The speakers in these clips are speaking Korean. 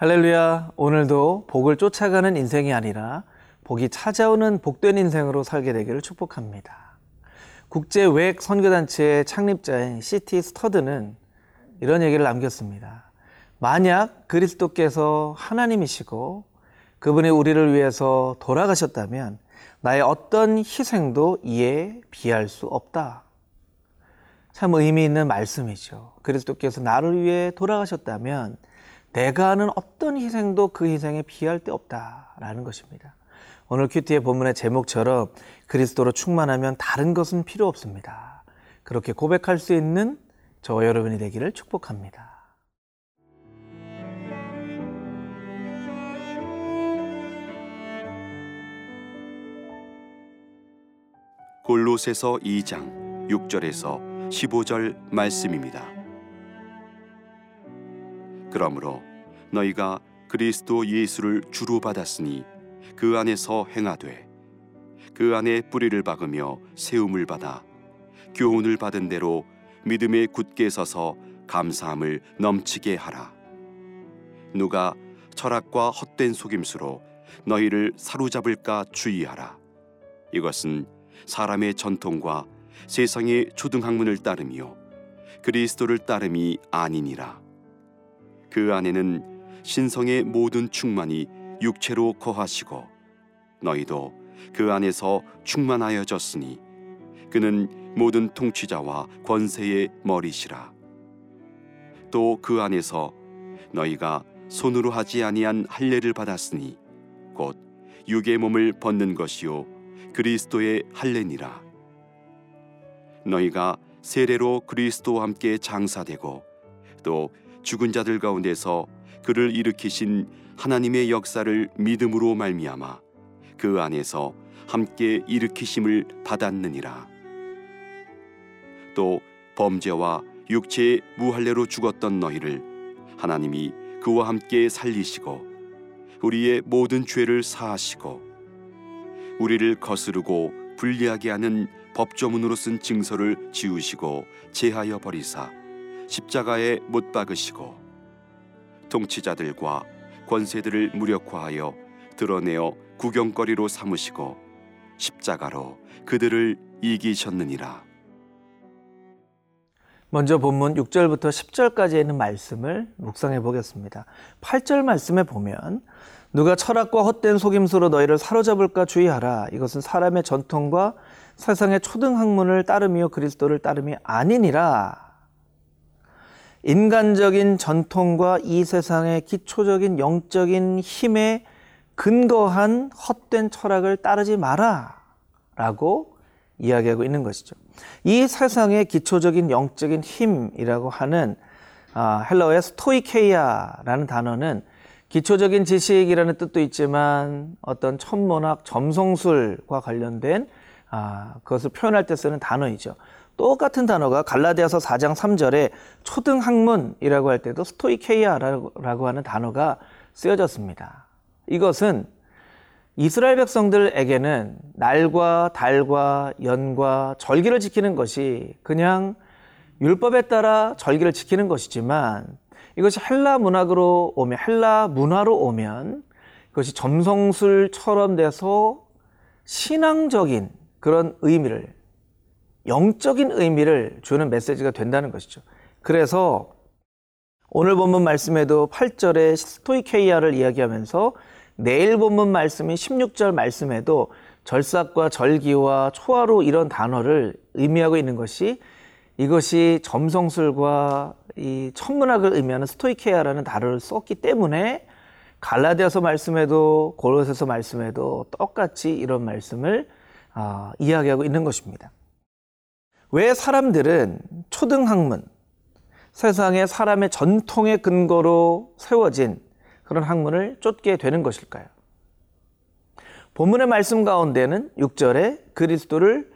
할렐루야. 오늘도 복을 쫓아가는 인생이 아니라 복이 찾아오는 복된 인생으로 살게 되기를 축복합니다. 국제 WEC 선교단체의 창립자인 C.T. 스터드는 이런 얘기를 남겼습니다. 만약 그리스도께서 하나님이시고 그분이 우리를 위해서 돌아가셨다면 나의 어떤 희생도 이에 비할 수 없다. 참 의미 있는 말씀이죠. 그리스도께서 나를 위해 돌아가셨다면 내가 하는 어떤 희생도 그 희생에 비할 데 없다라는 것입니다. 오늘 큐티의 본문의 제목처럼 그리스도로 충만하면 다른 것은 필요 없습니다. 그렇게 고백할 수 있는 저와 여러분이 되기를 축복합니다. 골로새서 2장 6절에서 15절 말씀입니다. 그러므로 너희가 그리스도 예수를 주로 받았으니 그 안에서 행하되 그 안에 뿌리를 박으며 세움을 받아 교훈을 받은 대로 믿음에 굳게 서서 감사함을 넘치게 하라. 누가 철학과 헛된 속임수로 너희를 사로잡을까 주의하라. 이것은 사람의 전통과 세상의 초등학문을 따르며 그리스도를 따름이 아니니라. 그 안에는 신성의 모든 충만이 육체로 거하시고 너희도 그 안에서 충만하여졌으니 그는 모든 통치자와 권세의 머리시라. 또 그 안에서 너희가 손으로 하지 아니한 할례를 받았으니 곧 육의 몸을 벗는 것이요 그리스도의 할례니라. 너희가 세례로 그리스도와 함께 장사되고 또 죽은 자들 가운데서 그를 일으키신 하나님의 역사를 믿음으로 말미암아 그 안에서 함께 일으키심을 받았느니라. 또 범죄와 육체의 무할례로 죽었던 너희를 하나님이 그와 함께 살리시고 우리의 모든 죄를 사하시고 우리를 거스르고 불리하게 하는 법조문으로 쓴 증서를 지우시고 제하여 버리사 십자가에 못 박으시고 통치자들과 권세들을 무력화하여 드러내어 구경거리로 삼으시고 십자가로 그들을 이기셨느니라. 먼저 본문 6절부터 10절까지 있는 말씀을 묵상해 보겠습니다. 8절 말씀에 보면 누가 철학과 헛된 속임수로 너희를 사로잡을까 주의하라. 이것은 사람의 전통과 세상의 초등 학문을 따르며 그리스도를 따름이 아니니라. 인간적인 전통과 이 세상의 기초적인 영적인 힘에 근거한 헛된 철학을 따르지 마라. 라고 이야기하고 있는 것이죠. 이 세상의 기초적인 영적인 힘이라고 하는 아, 헬라어의 στοιχεῖα라는 단어는 기초적인 지식이라는 뜻도 있지만 어떤 천문학 점성술과 관련된 아, 그것을 표현할 때 쓰는 단어이죠. 똑같은 단어가 갈라디아서 4장 3절에 초등 학문이라고 할 때도 στοιχεῖα라고 하는 단어가 쓰여졌습니다. 이것은 이스라엘 백성들에게는 날과 달과 연과 절기를 지키는 것이 그냥 율법에 따라 절기를 지키는 것이지만 이것이 헬라 문학으로 오면 헬라 문화로 오면 그것이 점성술처럼 돼서 신앙적인 그런 의미를 영적인 의미를 주는 메시지가 된다는 것이죠. 그래서 오늘 본문 말씀에도 8절에 스토이케이아를 이야기하면서 내일 본문 말씀인 16절 말씀에도 절삭과 절기와 초하루 이런 단어를 의미하고 있는 것이 이것이 점성술과 이 천문학을 의미하는 스토이케아라는 단어를 썼기 때문에 갈라디아서 말씀에도 고로새서 말씀에도 똑같이 이런 말씀을 어, 이야기하고 있는 것입니다. 왜 사람들은 초등학문, 세상의 사람의 전통의 근거로 세워진 그런 학문을 쫓게 되는 것일까요? 본문의 말씀 가운데는 6절에 그리스도를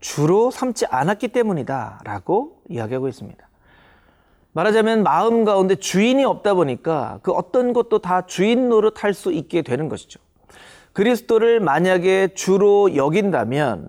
주로 삼지 않았기 때문이다 라고 이야기하고 있습니다. 말하자면 마음 가운데 주인이 없다 보니까 그 어떤 것도 다 주인 노릇 할 수 있게 되는 것이죠. 그리스도를 만약에 주로 여긴다면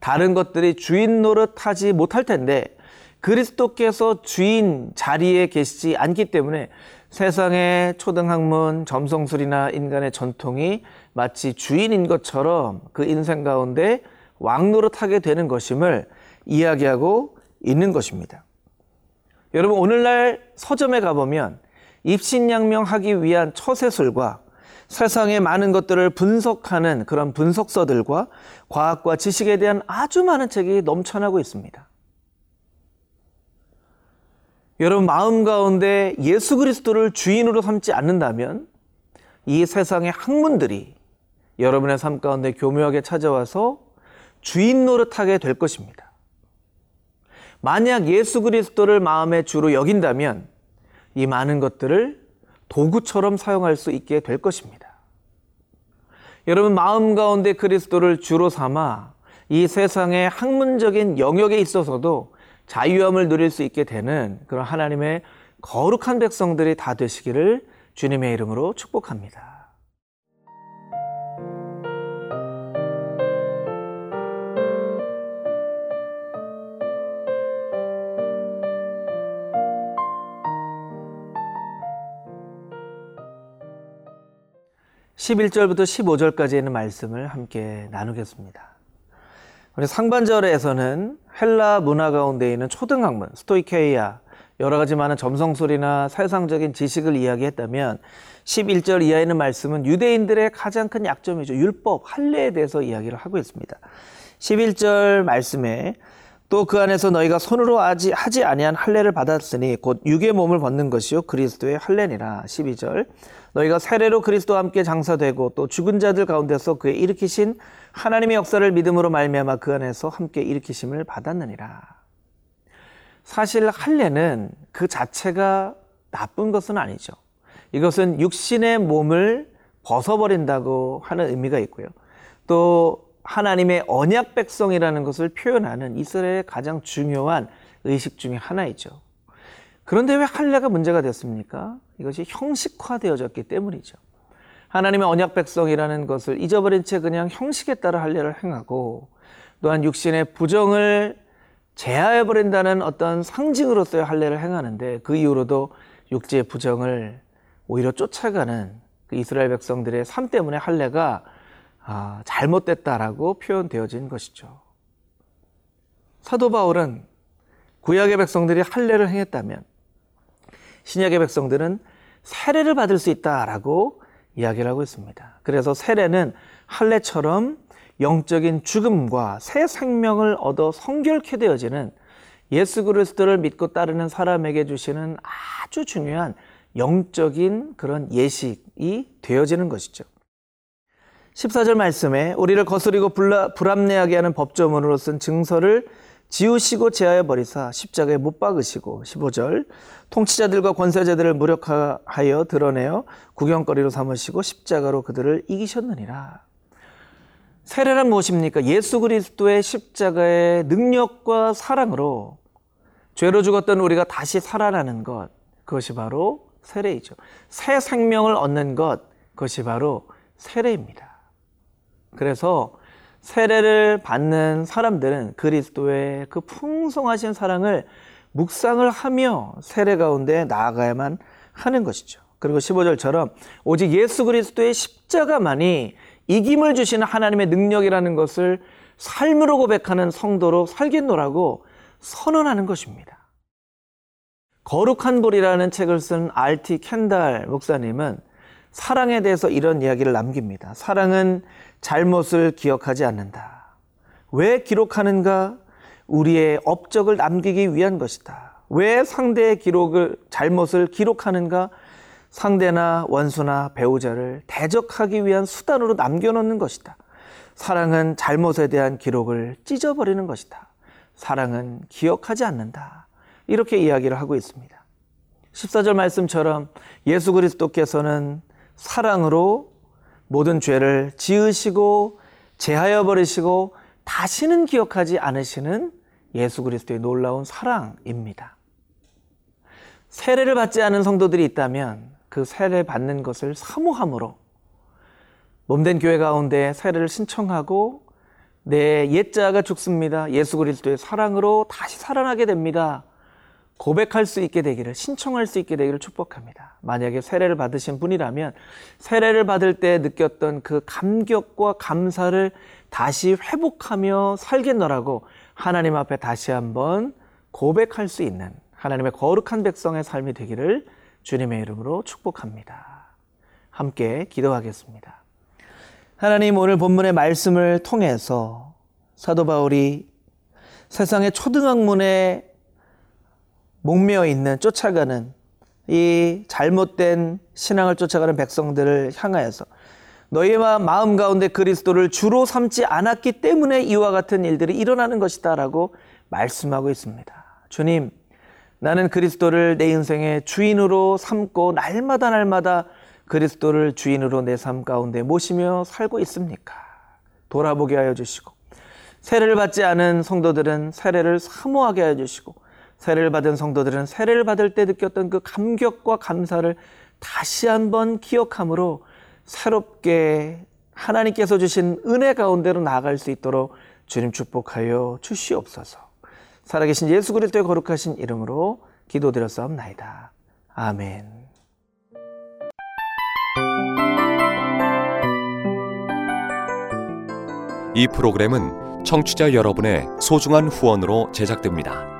다른 것들이 주인 노릇하지 못할 텐데 그리스도께서 주인 자리에 계시지 않기 때문에 세상의 초등학문, 점성술이나 인간의 전통이 마치 주인인 것처럼 그 인생 가운데 왕노릇하게 되는 것임을 이야기하고 있는 것입니다. 여러분 오늘날 서점에 가보면 입신양명하기 위한 처세술과 세상의 많은 것들을 분석하는 그런 분석서들과 과학과 지식에 대한 아주 많은 책이 넘쳐나고 있습니다. 여러분 마음 가운데 예수 그리스도를 주인으로 삼지 않는다면 이 세상의 학문들이 여러분의 삶 가운데 교묘하게 찾아와서 주인 노릇하게 될 것입니다. 만약 예수 그리스도를 마음의 주로 여긴다면 이 많은 것들을 도구처럼 사용할 수 있게 될 것입니다. 여러분 마음 가운데 그리스도를 주로 삼아 이 세상의 학문적인 영역에 있어서도 자유함을 누릴 수 있게 되는 그런 하나님의 거룩한 백성들이 다 되시기를 주님의 이름으로 축복합니다. (11절부터) (15절까지) 있는 말씀을 함께 나누겠습니다. 우리 상반절에서는 헬라 문화 가운데 있는 초등학문, 스토이케이아, 여러 가지 많은 점성술이나 세상적인 지식을 이야기했다면 11절 이하에 있는 말씀은 유대인들의 가장 큰 약점이죠. 율법, 할례에 대해서 이야기를 하고 있습니다. 11절 말씀에 또 그 안에서 너희가 손으로 하지, 하지 아니한 할례를 받았으니 곧 육의 몸을 벗는 것이요 그리스도의 할례니라. 12절 너희가 세례로 그리스도와 함께 장사되고 또 죽은 자들 가운데서 그의 일으키신 하나님의 역사를 믿음으로 말미암아 그 안에서 함께 일으키심을 받았느니라. 사실 할례는 그 자체가 나쁜 것은 아니죠. 이것은 육신의 몸을 벗어버린다고 하는 의미가 있고요. 또 하나님의 언약 백성이라는 것을 표현하는 이스라엘의 가장 중요한 의식 중의 하나이죠. 그런데 왜 할례가 문제가 됐습니까? 이것이 형식화되어졌기 때문이죠. 하나님의 언약 백성이라는 것을 잊어버린 채 그냥 형식에 따라 할례를 행하고 또한 육신의 부정을 제하해 버린다는 어떤 상징으로서의 할례를 행하는데 그 이후로도 육지의 부정을 오히려 쫓아가는 그 이스라엘 백성들의 삶 때문에 할례가 아, 잘못됐다라고 표현되어진 것이죠. 사도 바울은 구약의 백성들이 할례를 행했다면 신약의 백성들은 세례를 받을 수 있다라고 이야기를 하고 있습니다. 그래서 세례는 할례처럼 영적인 죽음과 새 생명을 얻어 성결케 되어지는 예수 그리스도를 믿고 따르는 사람에게 주시는 아주 중요한 영적인 그런 예식이 되어지는 것이죠. 14절 말씀에 우리를 거스리고 불합리하게 하는 법조문으로 쓴 증서를 지우시고 제하여 버리사 십자가에 못 박으시고 15절 통치자들과 권세자들을 무력하여 드러내어 구경거리로 삼으시고 십자가로 그들을 이기셨느니라. 세례란 무엇입니까? 예수 그리스도의 십자가의 능력과 사랑으로 죄로 죽었던 우리가 다시 살아나는 것 그것이 바로 세례이죠. 새 생명을 얻는 것 그것이 바로 세례입니다. 그래서 세례를 받는 사람들은 그리스도의 그 풍성하신 사랑을 묵상을 하며 세례 가운데 나아가야만 하는 것이죠. 그리고 15절처럼 오직 예수 그리스도의 십자가만이 이김을 주시는 하나님의 능력이라는 것을 삶으로 고백하는 성도로 살겠노라고 선언하는 것입니다. 거룩한 불이라는 책을 쓴 알티 켄달 목사님은 사랑에 대해서 이런 이야기를 남깁니다. 사랑은 잘못을 기억하지 않는다. 왜 기록하는가? 우리의 업적을 남기기 위한 것이다. 왜 상대의 기록을, 잘못을 기록하는가? 상대나 원수나 배우자를 대적하기 위한 수단으로 남겨놓는 것이다. 사랑은 잘못에 대한 기록을 찢어버리는 것이다. 사랑은 기억하지 않는다. 이렇게 이야기를 하고 있습니다. 14절 말씀처럼 예수 그리스도께서는 사랑으로 모든 죄를 지으시고 제하여 버리시고 다시는 기억하지 않으시는 예수 그리스도의 놀라운 사랑입니다. 세례를 받지 않은 성도들이 있다면 그 세례 받는 것을 사모함으로 몸된 교회 가운데 세례를 신청하고 내 옛자가 죽습니다. 예수 그리스도의 사랑으로 다시 살아나게 됩니다. 고백할 수 있게 되기를 신청할 수 있게 되기를 축복합니다. 만약에 세례를 받으신 분이라면 세례를 받을 때 느꼈던 그 감격과 감사를 다시 회복하며 살겠노라고 하나님 앞에 다시 한번 고백할 수 있는 하나님의 거룩한 백성의 삶이 되기를 주님의 이름으로 축복합니다. 함께 기도하겠습니다. 하나님 오늘 본문의 말씀을 통해서 사도 바울이 세상의 초등학문에 목매어 있는 쫓아가는 이 잘못된 신앙을 쫓아가는 백성들을 향하여서 너희의 마음 가운데 그리스도를 주로 삼지 않았기 때문에 이와 같은 일들이 일어나는 것이다라고 말씀하고 있습니다. 주님, 나는 그리스도를 내 인생의 주인으로 삼고 날마다 날마다 그리스도를 주인으로 내 삶 가운데 모시며 살고 있습니까? 돌아보게 하여 주시고 세례를 받지 않은 성도들은 세례를 사모하게 하여 주시고 세례를 받은 성도들은 세례를 받을 때 느꼈던 그 감격과 감사를 다시 한번 기억함으로 새롭게 하나님께서 주신 은혜 가운데로 나아갈 수 있도록 주님 축복하여 주시옵소서. 살아계신 예수 그리스도의 거룩하신 이름으로 기도드렸사옵나이다. 아멘. 이 프로그램은 청취자 여러분의 소중한 후원으로 제작됩니다.